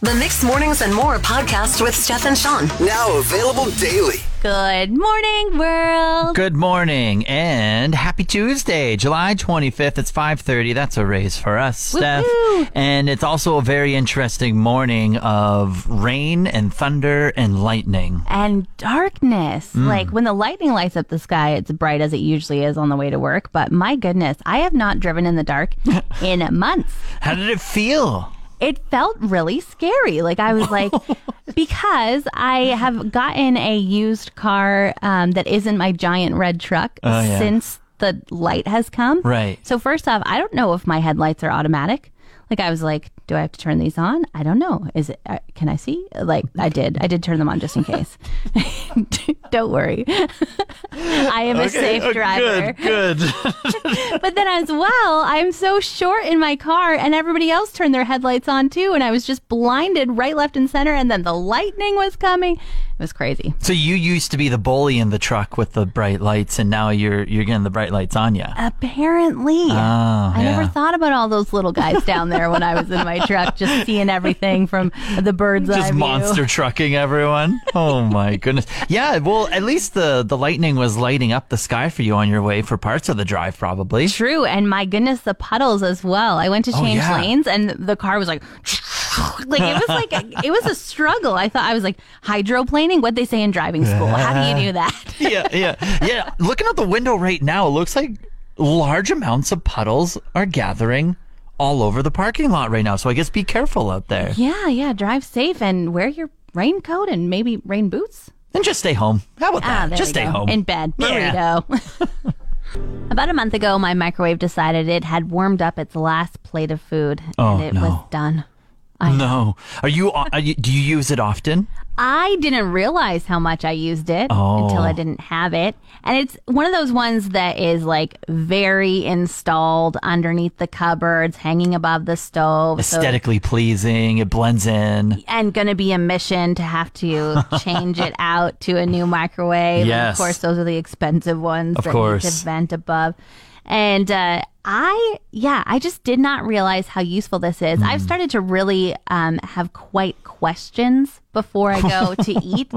The Mix Mornings and More podcast with Steph and Sean. Now available daily. Good morning, world. Good morning and happy Tuesday, July 25th. It's 5:30. That's a raise for us, Steph. Woohoo. And it's also a very interesting morning of rain and thunder and lightning. And darkness. Mm. Like when the lightning lights up the sky, it's bright as it usually is on the way to work. But my goodness, I have not driven in the dark in months. How did it feel? It felt really scary. Like I was like, because I have gotten a used car um, that isn't my giant red truck Oh, yeah. since the light has come. Right. So first off, I don't know if my headlights are automatic. Like I was like, do I have to turn these on? I don't know. Is it? Uh, can I see? Like I did. I did turn them on just in case. don't worry. I am a safe oh, driver. Good, good. But then as well, I'm so short in my car, and everybody else turned their headlights on too, and I was just blinded right, left, and center. And then the lightning was coming. It was crazy. so you used to be the bully in the truck with the bright lights and now you're you're getting the bright lights on you. Apparently. I never Oh, thought about all those little guys down there when I was in my truck, just seeing everything from the bird's eye Just monster trucking everyone. Oh my goodness. Yeah, well, at least the the lightning was lighting up the sky for you on your way for parts of the drive probably. True, and my goodness, the puddles as well. I went to Oh, change yeah. lanes, and the car was like, like it was like it was a struggle. I thought I was like hydroplaning. What they say in driving school? How do you do that? yeah, yeah, yeah. Looking out the window right now, it looks like large amounts of puddles are gathering all over the parking lot right now. So I guess be careful out there yeah, yeah. Drive safe and wear your raincoat and maybe rain boots. and just stay home. How about Ah, that? just stay go. home in bed. Yeah. Burrito. About a month ago, my microwave decided it had warmed up its last plate of food, Oh, and it no. was done. I No, are you, uh, are you? Do you use it often? I didn't realize how much I used it Oh. until I oh. didn't have it. And it's one of those ones that is like very installed underneath the cupboards, hanging above the stove. so- Aesthetically pleasing, it blends in. and going to be a mission to have to change it out to a new microwave. And Yes. of course, those are the expensive ones Of that course. need to vent above. And uh, I, yeah, I just did not realize how useful this is. Hmm. I've started to really um, have quite questions before I go to eat.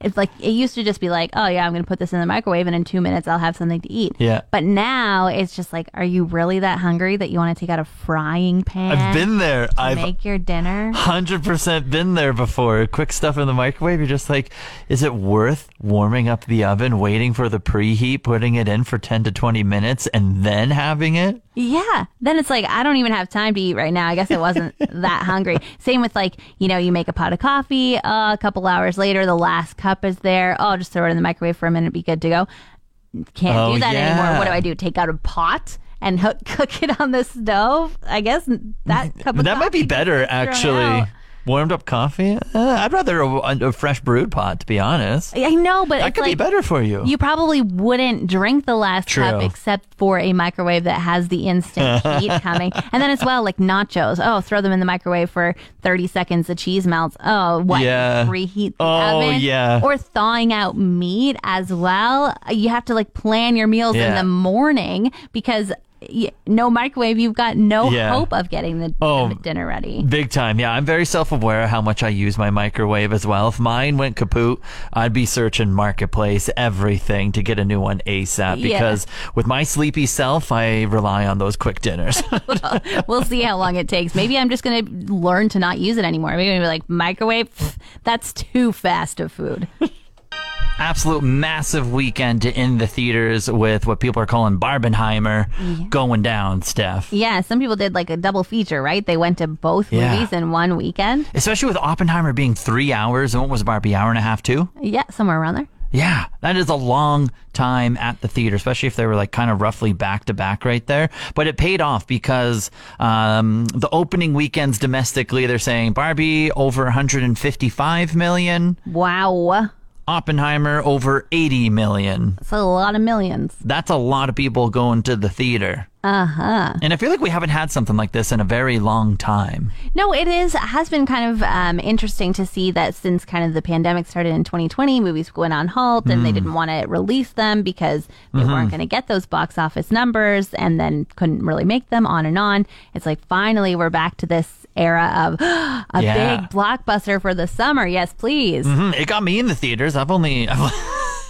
It's like it used to just be like, oh yeah, I'm going to put this in the microwave, and in two minutes I'll have something to eat. Yeah. But now it's just like, are you really that hungry that you want to take out a frying pan? I've been there. to I've make your dinner. hundred percent been there before. Quick stuff in the microwave. You're just like, is it worth warming up the oven, waiting for the preheat, putting it in for ten to twenty minutes, and then having it? Yeah. Then it's like, I don't even have time to eat right now. I guess I wasn't that hungry. Same with like, you know, you make a pot of coffee, uh, a couple hours later, the last cup is there. Oh, just throw it in the microwave for a minute, be good to go. Can't Oh, do that anymore. What do I do? Take out a pot and hook, cook it on the stove? I guess that cup of that might be better, actually. Warmed up coffee. Uh, I'd rather a, a fresh brewed pot, to be honest. I know, but That could be better for you. You probably wouldn't drink the last cup except for a microwave that has the instant heat coming. And then as well, like nachos. Oh, throw them in the microwave for 30 seconds. The cheese melts. Oh, what? Yeah. Reheat the Oh, oven. yeah. Or thawing out meat as well. You have to like plan your meals in the morning because no microwave, you've got no Yeah. hope of getting the Oh. dinner ready. Big time. Yeah, I'm very self aware of how much I use my microwave as well. If mine went kaput, I'd be searching Marketplace, everything to get a new one ASAP Yeah. because with my sleepy self, I rely on those quick dinners. we'll see how long it takes. Maybe I'm just going to learn to not use it anymore. Maybe I'm gonna be like microwave. pff, That's too fast of food. Absolute massive weekend to end the theaters with what people are calling Barbenheimer going down, Steph. Yeah, some people did like a double feature, right? They went to both Yeah. movies in one weekend. Especially with Oppenheimer being three hours, and what was Barbie, hour and a half too? Yeah, somewhere around there. Yeah, that is a long time at the theater, especially if they were like kind of roughly back to back right there. But it paid off because um, the opening weekends domestically, they're saying Barbie over 155 million, Wow. Oppenheimer over 80 million. That's a lot of millions. That's a lot of people going to the theater. Uh huh. And I feel like we haven't had something like this in a very long time. No, it is has been kind of um, interesting to see that since kind of the pandemic started in 2020, movies went on halt and they didn't want to release them because they weren't going to get those box office numbers and then couldn't really make them on and on. It's like finally we're back to this era of a Yeah. big blockbuster for the summer. Yes, please. Mhm, It got me in the theaters. I've only. I've,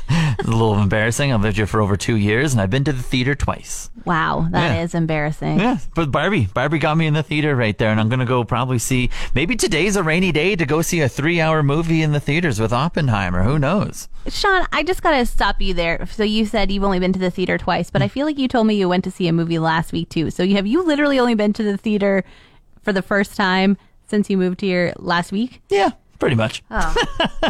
it's a little embarrassing. I've lived here for over two years, and I've been to the theater twice. Wow, that is Yeah. embarrassing. Yeah, but Barbie, Barbie got me in the theater right there, and I'm gonna go probably see. Maybe today's a rainy day to go see a three-hour movie in the theaters with Oppenheimer. Who knows? Sean, I just got to stop you there. So you said you've only been to the theater twice, but I feel like you told me you went to see a movie last week too. So you have you literally only been to the theater for the first time since you moved here last week? Yeah, pretty much. Oh,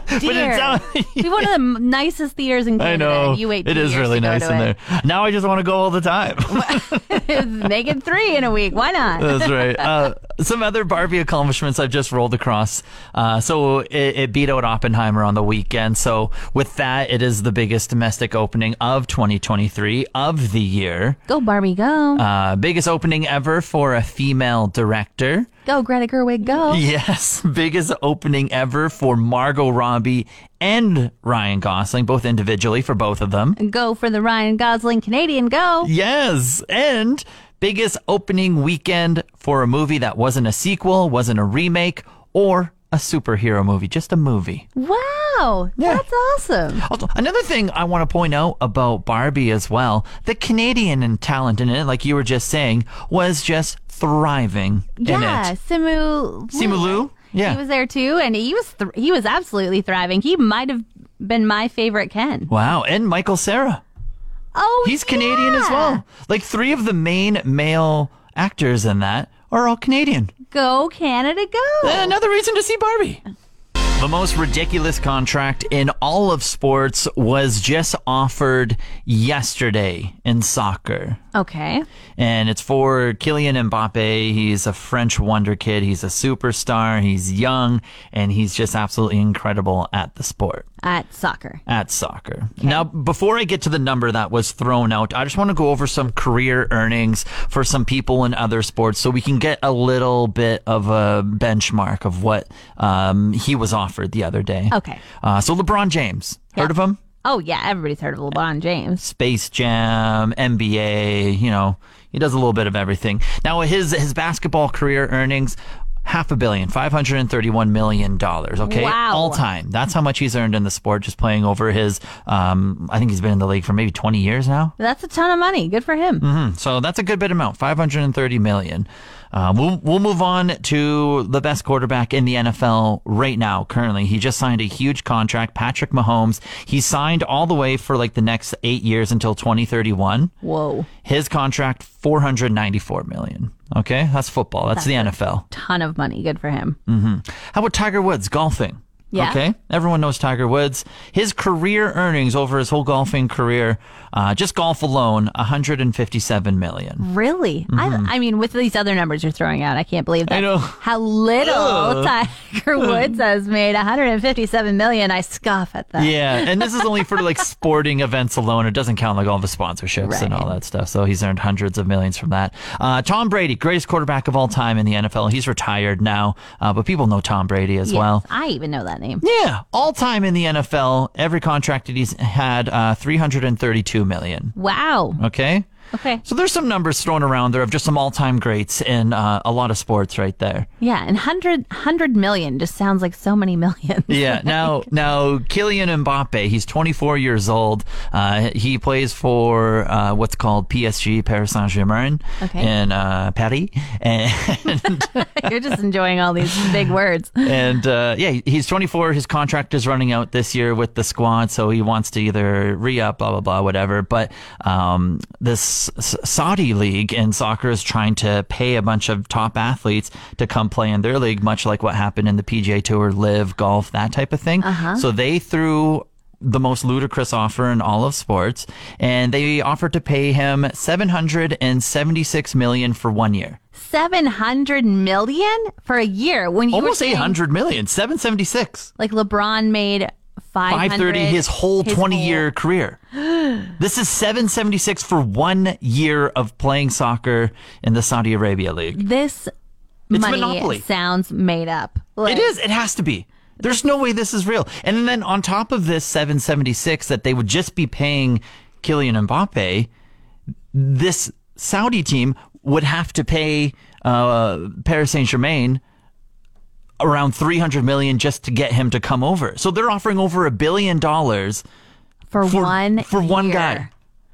Dear, sound- be one of the nicest theaters in I Canada. know You wait. it two is years really to go nice to in it. there. Now I just want to go all the time. Make it three in a week. Why not? That's right. Uh, some other Barbie accomplishments I've just rolled across. Uh, so it, it beat out Oppenheimer on the weekend. So with that, it is the biggest domestic opening of 2023 of the year. Go Barbie, go. Uh, biggest opening ever for a female director. Go Greta Gerwig, go. Yes, biggest opening ever for Margot Robbie and Ryan Gosling, both individually for both of them. Go for the Ryan Gosling Canadian, go. Yes, and biggest opening weekend for a movie that wasn't a sequel, wasn't a remake, or a superhero movie, just a movie. Wow, Yeah. that's awesome. Also, another thing I want to point out about Barbie as well, the Canadian and talent in it, like you were just saying, was just thriving Yeah, in it. Simu. Simu Liu? Yeah. he was there too, and he was th- he was absolutely thriving. He might have been my favorite Ken. Wow, and Michael Cera. Oh, He's Canadian as yeah. well. Like three of the main male actors in that are all Canadian. Go Canada, go. Uh, another reason to see Barbie. The most ridiculous contract in all of sports was just offered yesterday in soccer. Okay. And it's for Kylian Mbappe. He's a French wonder kid. He's a superstar. He's young and he's just absolutely incredible at the sport At soccer. at soccer. Now, before I get to the number that was thrown out, I just want to go over some career earnings for some people in other sports so we can get a little bit of a benchmark of what um, he was offered the other day. Okay. Uh, so, LeBron James, heard of him? Oh yeah, everybody's heard of LeBron James. Space Jam, NBA, you know, he does a little bit of everything. Now his his basketball career earnings half a billion, five hundred and thirty-one million dollars, okay? Wow. All time. That's how much he's earned in the sport just playing over his um I think he's been in the league for maybe 20 years now. That's a ton of money. Good for him. Mm-hmm. So that's a good bit amount, 530 million. Uh, we'll we'll move on to the best quarterback in the NFL right now. Currently, he just signed a huge contract, Patrick Mahomes. He signed all the way for like the next eight years until 2031. Whoa, His contract, 494 million. Okay, that's football. That's, the NFL. ton of money. Good for him. Mm-hmm. How about Tiger Woods golfing? Yeah. Okay. Everyone knows Tiger Woods. His career earnings over his whole golfing career, uh, just golf alone, 157 million. Really? I, I mean, with these other numbers you're throwing out, I can't believe that. Mm-hmm. I know. How little Tiger Woods has made 157 million. I scoff at that. Yeah, and this is only for like sporting events alone. It doesn't count like all the sponsorships and all that stuff. So he's earned hundreds of millions from that. Uh, Tom Brady, greatest quarterback of all time in the NFL. He's retired now, uh, but people know Tom Brady as Yes, well. I even know that name. Yeah, all time in the NFL, every contract that he's had, uh, 332 million. Wow. Okay. Okay. So there's some numbers thrown around there of just some all-time greats in uh, a lot of sports right there. Yeah, and 100, 100 million just sounds like so many millions. Yeah. Now, now Kylian Mbappe, he's 24 years old. Uh, he plays for uh, what's called PSG, Paris Saint Germain, Okay. in uh, Paris, and You're just enjoying all these big words. and uh, yeah, he's 24. His contract is running out this year with the squad, so he wants to either re-up, blah blah blah, whatever. But um, this Saudi league in soccer is trying to pay a bunch of top athletes to come play in their league, much like what happened in the PGA Tour, LIV, Golf, that type of thing. Uh-huh. So they threw the most ludicrous offer in all of sports, and they offered to pay him 776 million for one year. 700 million for a year when you Almost saying, 800 million, 776. Like LeBron made 500 530 his whole his 20 whole- year career. this is 776 for one year of playing soccer in the Saudi Arabia League. This It's money monopoly. sounds made up. Like, It is. It has to be. There's no way this is real. And then on top of this 776 that they would just be paying Kylian Mbappe, this Saudi team would have to pay uh, Paris Saint Germain around 300 million just to get him to come over. So they're offering over a billion dollars for, For- one for one year. guy.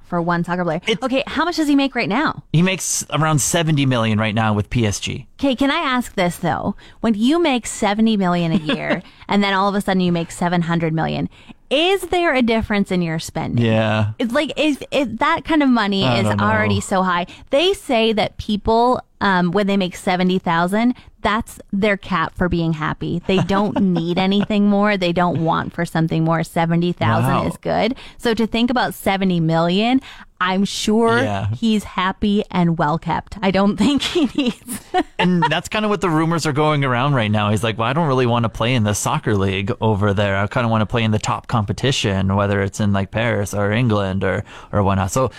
For one soccer player. It's- okay, how much does he make right now? He makes around 70 million right now with PSG. Okay, can I ask this though? When you make 70 million a year and then all of a sudden you make 700 million, is there a difference in your spending? Yeah. It's like is, is that kind of money I is already so high. They say that people um, when they make 70,000, that's their cap for being happy. They don't need anything more. They don't want for something more. 70,000 Wow. is good. So to think about 70 million, I'm sure Yeah. he's happy and well kept. I don't think he needs and that's kind of what the rumors are going around right now. He's like, well, I don't really want to play in the soccer league over there. I kind of want to play in the top competition, whether it's in like Paris or England or or whatnot. So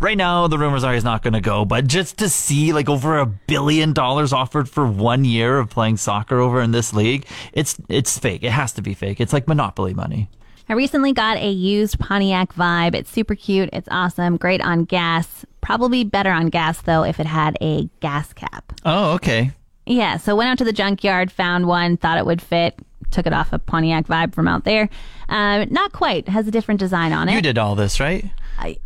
right now, the rumors are he's not going to go. But just to see like over a billion dollars offered for one year of playing soccer over in this league, it's it's fake. It has to be fake. It's like monopoly money. I recently got a used Pontiac Vibe. It's super cute. It's awesome. Great on gas. Probably better on gas though if it had a gas cap. Oh, okay. Yeah, so went out to the junkyard, found one, thought it would fit, took it off a Pontiac Vibe from out there. Um, not quite. Has a different design on it. You did all this, right? I,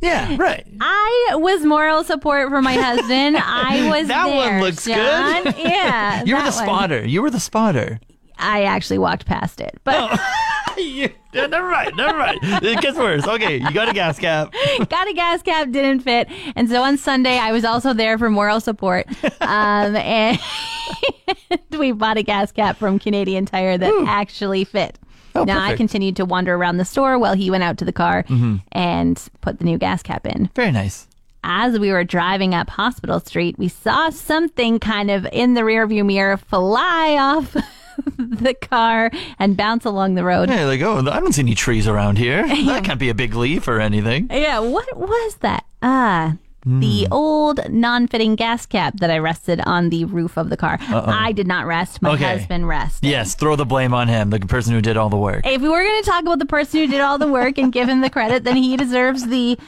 Yeah, right. I was moral support for my husband. I was That one looks John. good. Yeah, You were the one. spotter. You were the spotter. I actually walked past it, but You- yeah, never mind, never mind. It gets worse. Okay, you got a gas cap. got a gas cap, didn't fit, and so on Sunday I was also there for moral support. Um, and we bought a gas cap from Canadian Tire that actually fit. Oh, now I perfect. continued to wander around the store while he went out to the car Mm-hmm. and put the new gas cap in. Very nice. As we were driving up Hospital Street, we saw something kind of in the rearview mirror fly off the car and bounce along the road. Hey, like, oh, I don't see any trees around here. That can't be a big leaf or anything. Yeah, what was that? Ah, the old non-fitting gas cap that I rested on the roof of the car. I did not rest. My Okay. husband rested. Yes, throw the blame on him, the person who did all the work. If we were going to talk about the person who did all the work and give him the credit, then he deserves the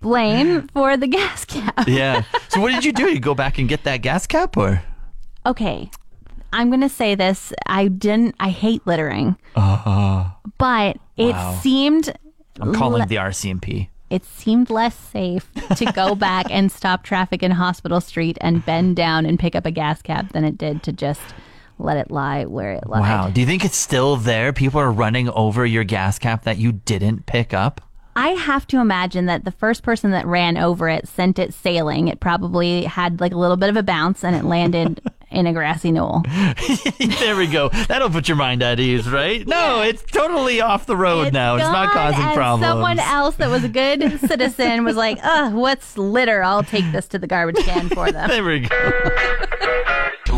blame for the gas cap. Yeah. So what did you do? You go back and get that gas cap, or? Okay, I'm going to say this. I didn't. I hate littering, Uh, but it Wow. seemed. I'm calling le- the RCMP. It seemed less safe to go back and stop traffic in Hospital Street and bend down and pick up a gas cap than it did to just let it lie where it lied. Wow. Do you think it's still there? People are running over your gas cap that you didn't pick up. I have to imagine that the first person that ran over it sent it sailing. It probably had like a little bit of a bounce and it landed in a grassy knoll. there we go. That'll put your mind at ease, right? No, it's totally off the road now. It's not causing problems. Someone else that was a good citizen was like, "Ugh, what's litter? I'll take this to the garbage can for them." There we go.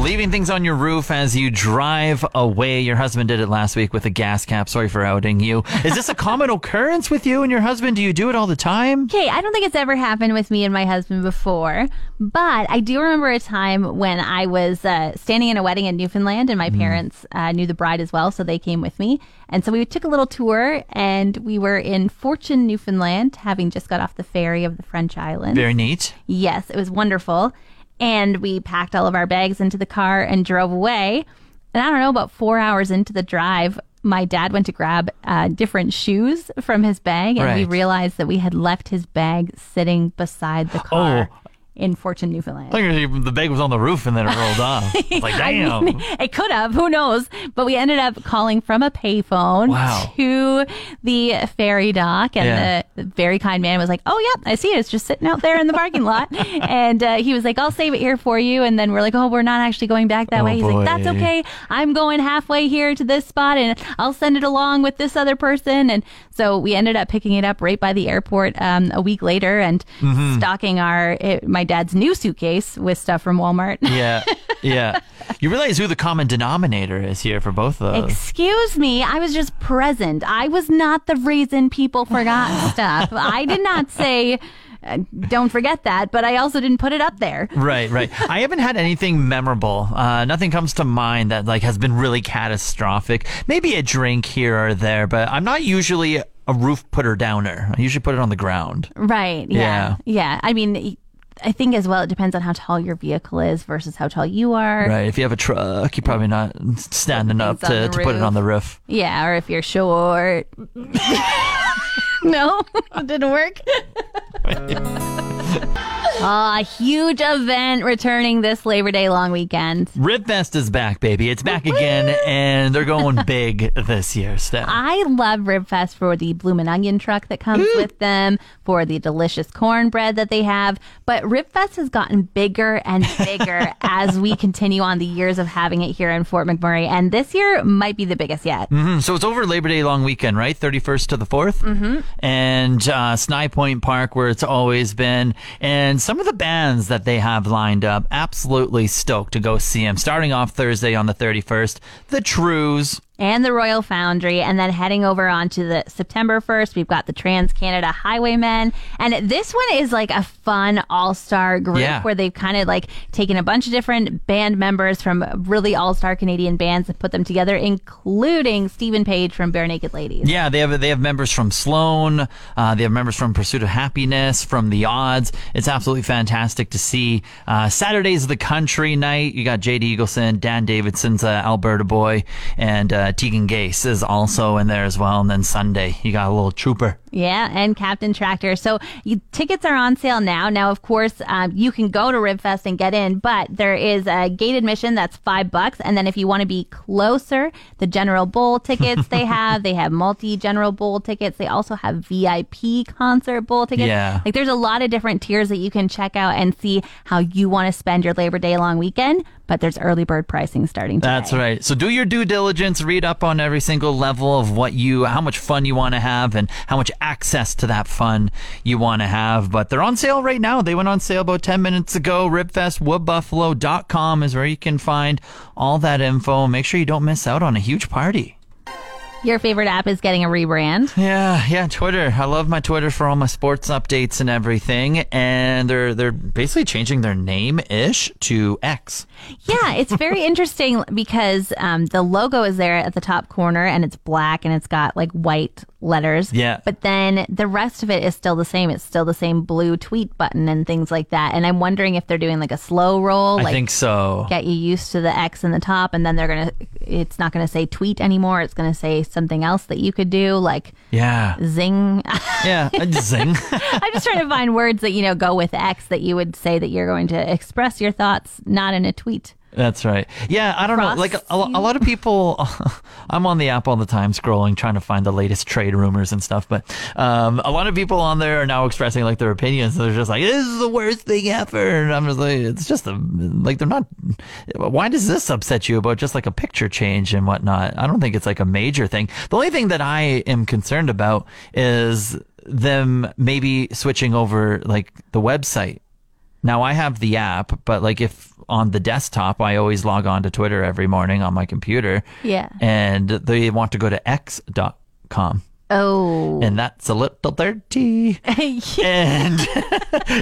Leaving things on your roof as you drive away. Your husband did it last week with a gas cap. Sorry for outing you. Is this a common occurrence with you and your husband? Do you do it all the time? Okay, I don't think it's ever happened with me and my husband before, but I do remember a time when I was uh, standing in a wedding in Newfoundland, and my parents uh, knew the bride as well, so they came with me. And so we took a little tour, and we were in Fortune, Newfoundland, having just got off the ferry of the French Islands. Very neat. Yes, it was wonderful. And we packed all of our bags into the car and drove away. And I don't know, about four hours into the drive, my dad went to grab uh, different shoes from his bag, and we realized that we had left his bag sitting beside the car Oh. In Fortune, Newfoundland. I think the bag was on the roof and then it rolled off. Like, I damn. mean, it could have, who knows? But we ended up calling from a payphone Wow. to the ferry dock, and Yeah. the very kind man was like, "Oh, yeah, I see it. It's just sitting out there in the parking lot." and uh, he was like, "I'll save it here for you." And then we're like, "Oh, we're not actually going back that Oh, way." He's boy. like, "That's okay. I'm going halfway here to this spot, and I'll send it along with this other person." And so we ended up picking it up right by the airport um, a week later and Mm-hmm. stocking our it, my dad's new suitcase with stuff from Walmart. Yeah, yeah. You realize who the common denominator is here for both of those. Excuse me, I was just present. I was not the reason people forgot stuff. I did not say, uh, don't forget that, but I also didn't put it up there. Right, right. I haven't had anything memorable. Uh, nothing comes to mind that like has been really catastrophic. Maybe a drink here or there, but I'm not usually a roof putter downer. I usually put it on the ground. Right. Yeah. Yeah. I mean, I think as well, it depends on how tall your vehicle is versus how tall you are. Right. If you have a truck, you're probably not standing up to, to put it on the roof. Yeah, or if you're short. no, it didn't work. A huge event returning this Labor Day long weekend. Ribfest is back, baby. It's back again, and they're going big this year, Steph. I love Ribfest for the bloomin' onion truck that comes with them, for the delicious cornbread that they have. But Ribfest has gotten bigger and bigger as we continue on the years of having it here in Fort McMurray. And this year might be the biggest yet. Mhm. So it's over Labor Day long weekend, right? 31st to the 4th. Mm-hmm. And uh, Snye Point Park, where it's always been. And some of the bands that they have lined up, absolutely stoked to go see them. Starting off Thursday on the 31st, The Trews. And the Royal Foundry, and then heading over onto the September 1st, we've got the Trans Canada Highwaymen. And this one is like a fun all star group Yeah. where they've kind of like taken a bunch of different band members from really all star Canadian bands and put them together, including Steven Page from Barenaked Ladies. Yeah, they have they have members from Sloan. Uh, they have members from Pursuit of Happiness, from The Odds. It's absolutely fantastic to see. Uh, Saturday's the country night. You got Jade Eagleson, Dan Davidson's uh, Alberta boy, and uh, Tegan Gase is also in there as well. And then Sunday, you got a little trooper. Yeah, and Captain Tractor. So you, tickets are on sale now. Now, of course, um, you can go to Ribfest and get in, but there is a gate admission that's five bucks. And then if you want to be closer, the General Bowl tickets they have, they have multi General Bowl tickets. They also have VIP concert bowl tickets. Yeah. Like there's a lot of different tiers that you can check out and see how you want to spend your Labor Day long weekend. But there's early bird pricing starting today. That's right. So do your due diligence, read up on every single level of what you, how much fun you want to have and how much access to that fun you want to have. But they're on sale right now. They went on sale about 10 minutes ago. Ribfestwoodbuffalo.com is where you can find all that info. Make sure you don't miss out on a huge party. Your favorite app is getting a rebrand. Yeah, yeah, Twitter. I love my Twitter for all my sports updates and everything. And they're they're basically changing their name ish to X. Yeah, it's very interesting because um, the logo is there at the top corner and it's black and it's got like white letters. Yeah. But then the rest of it is still the same. It's still the same blue tweet button and things like that. And I'm wondering if they're doing like a slow roll, Like I think so. get you used to the X in the top and then they're to, it's not to say tweet anymore. It's to say something else that you could do like Yeah. zing. Yeah. Zing. I'm just trying to find words that, you know, go with X that you would say that you're going to express your thoughts, not in a tweet. That's right. Yeah, I don't know. Like a, a lot of people, I'm on the app all the time scrolling, trying to find the latest trade rumors and stuff. But um, a lot of people on there are now expressing like their opinions. They're just like, "This is the worst thing ever," and I'm just like, "It's just a like they're not." Why does this upset you about just like a picture change and whatnot? I don't think it's like a major thing. The only thing that I am concerned about is them maybe switching over like the website. Now I have the app, but like if on the desktop, I always log on to Twitter every morning on my computer. Yeah. And they want to go to x.com. Oh. And that's a little dirty. And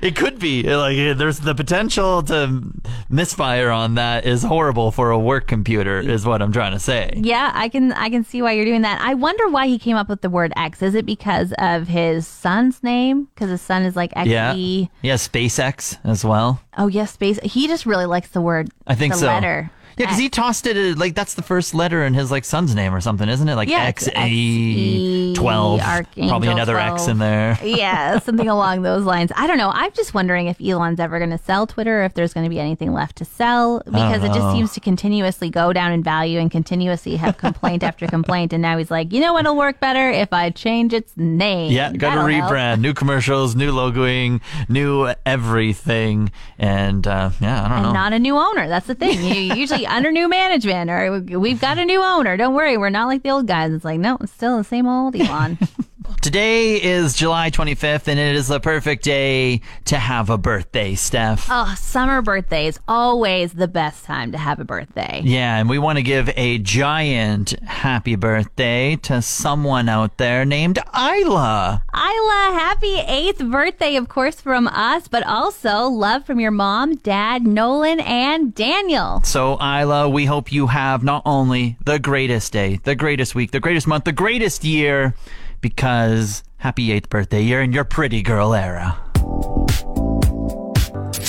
it could be like there's the potential to misfire on that is horrible for a work computer, is what I'm trying to say. Yeah, I can I can see why you're doing that. I wonder why he came up with the word X. Is it because of his son's name? Because his son is like X Yeah. Yeah, SpaceX as well. Oh yes, space. He just really likes the word. I think the so. Letter. Yeah, because he tossed it uh, like that's the first letter in his like son's name or something, isn't it? Like Yeah, X A twelve, Archangel probably another X in there. yeah, something along those lines. I don't know. I'm just wondering if Elon's ever going to sell Twitter, or if there's going to be anything left to sell, because it just seems to continuously go down in value and continuously have complaint after complaint. And now he's like, you know what'll work better if I change its name. Yeah, got to That'll help." rebrand, new commercials, new logoing, new everything, and uh, yeah, I don't know. not a new owner. That's the thing. You usually under new management or we've got a new owner. Don't worry, we're not like the old guys. It's like no, it's still the same old Elon. Today is July 25th, and it is the perfect day to have a birthday, Steph. oh, summer birthdays always the best time to have a birthday. Yeah, and we want to give a giant happy birthday to someone out there named Isla. Isla, happy eighth birthday, of course, from us, but also love from your mom, dad, Nolan, and Daniel. So, Isla, we hope you have not only the greatest day, the greatest week, the greatest month, the greatest year, because happy eighth birthday, you're in your pretty girl era.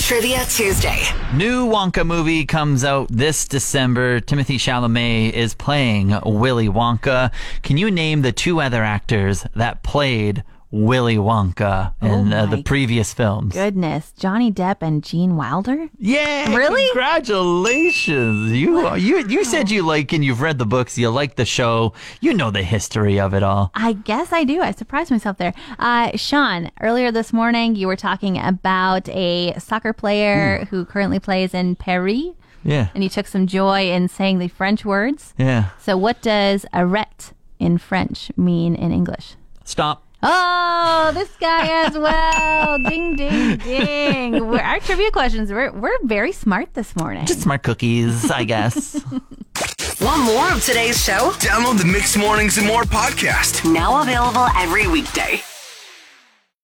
Trivia Tuesday. New Wonka movie comes out this December. Timothée Chalamet is playing Willy Wonka. Can you name the two other actors that played Willy Wonka in Oh uh, the previous films? Goodness, Johnny Depp and Gene Wilder. Yeah, Really? Congratulations! You you you said you like and you've read the books. You like the show. You know the history of it all. I guess I do. I surprised myself there. Uh, Sean, earlier this morning, you were talking about a soccer player who currently plays in Paris, Yeah, and you took some joy in saying the French words. yeah. So, what does arrête in French mean in English? Stop. Oh, this guy as well. ding, ding, ding. We're, our trivia questions, we're, we're very smart this morning. Just smart cookies, I guess. Want more of today's show? Download the Mix Mornings and More podcast. Now available every weekday.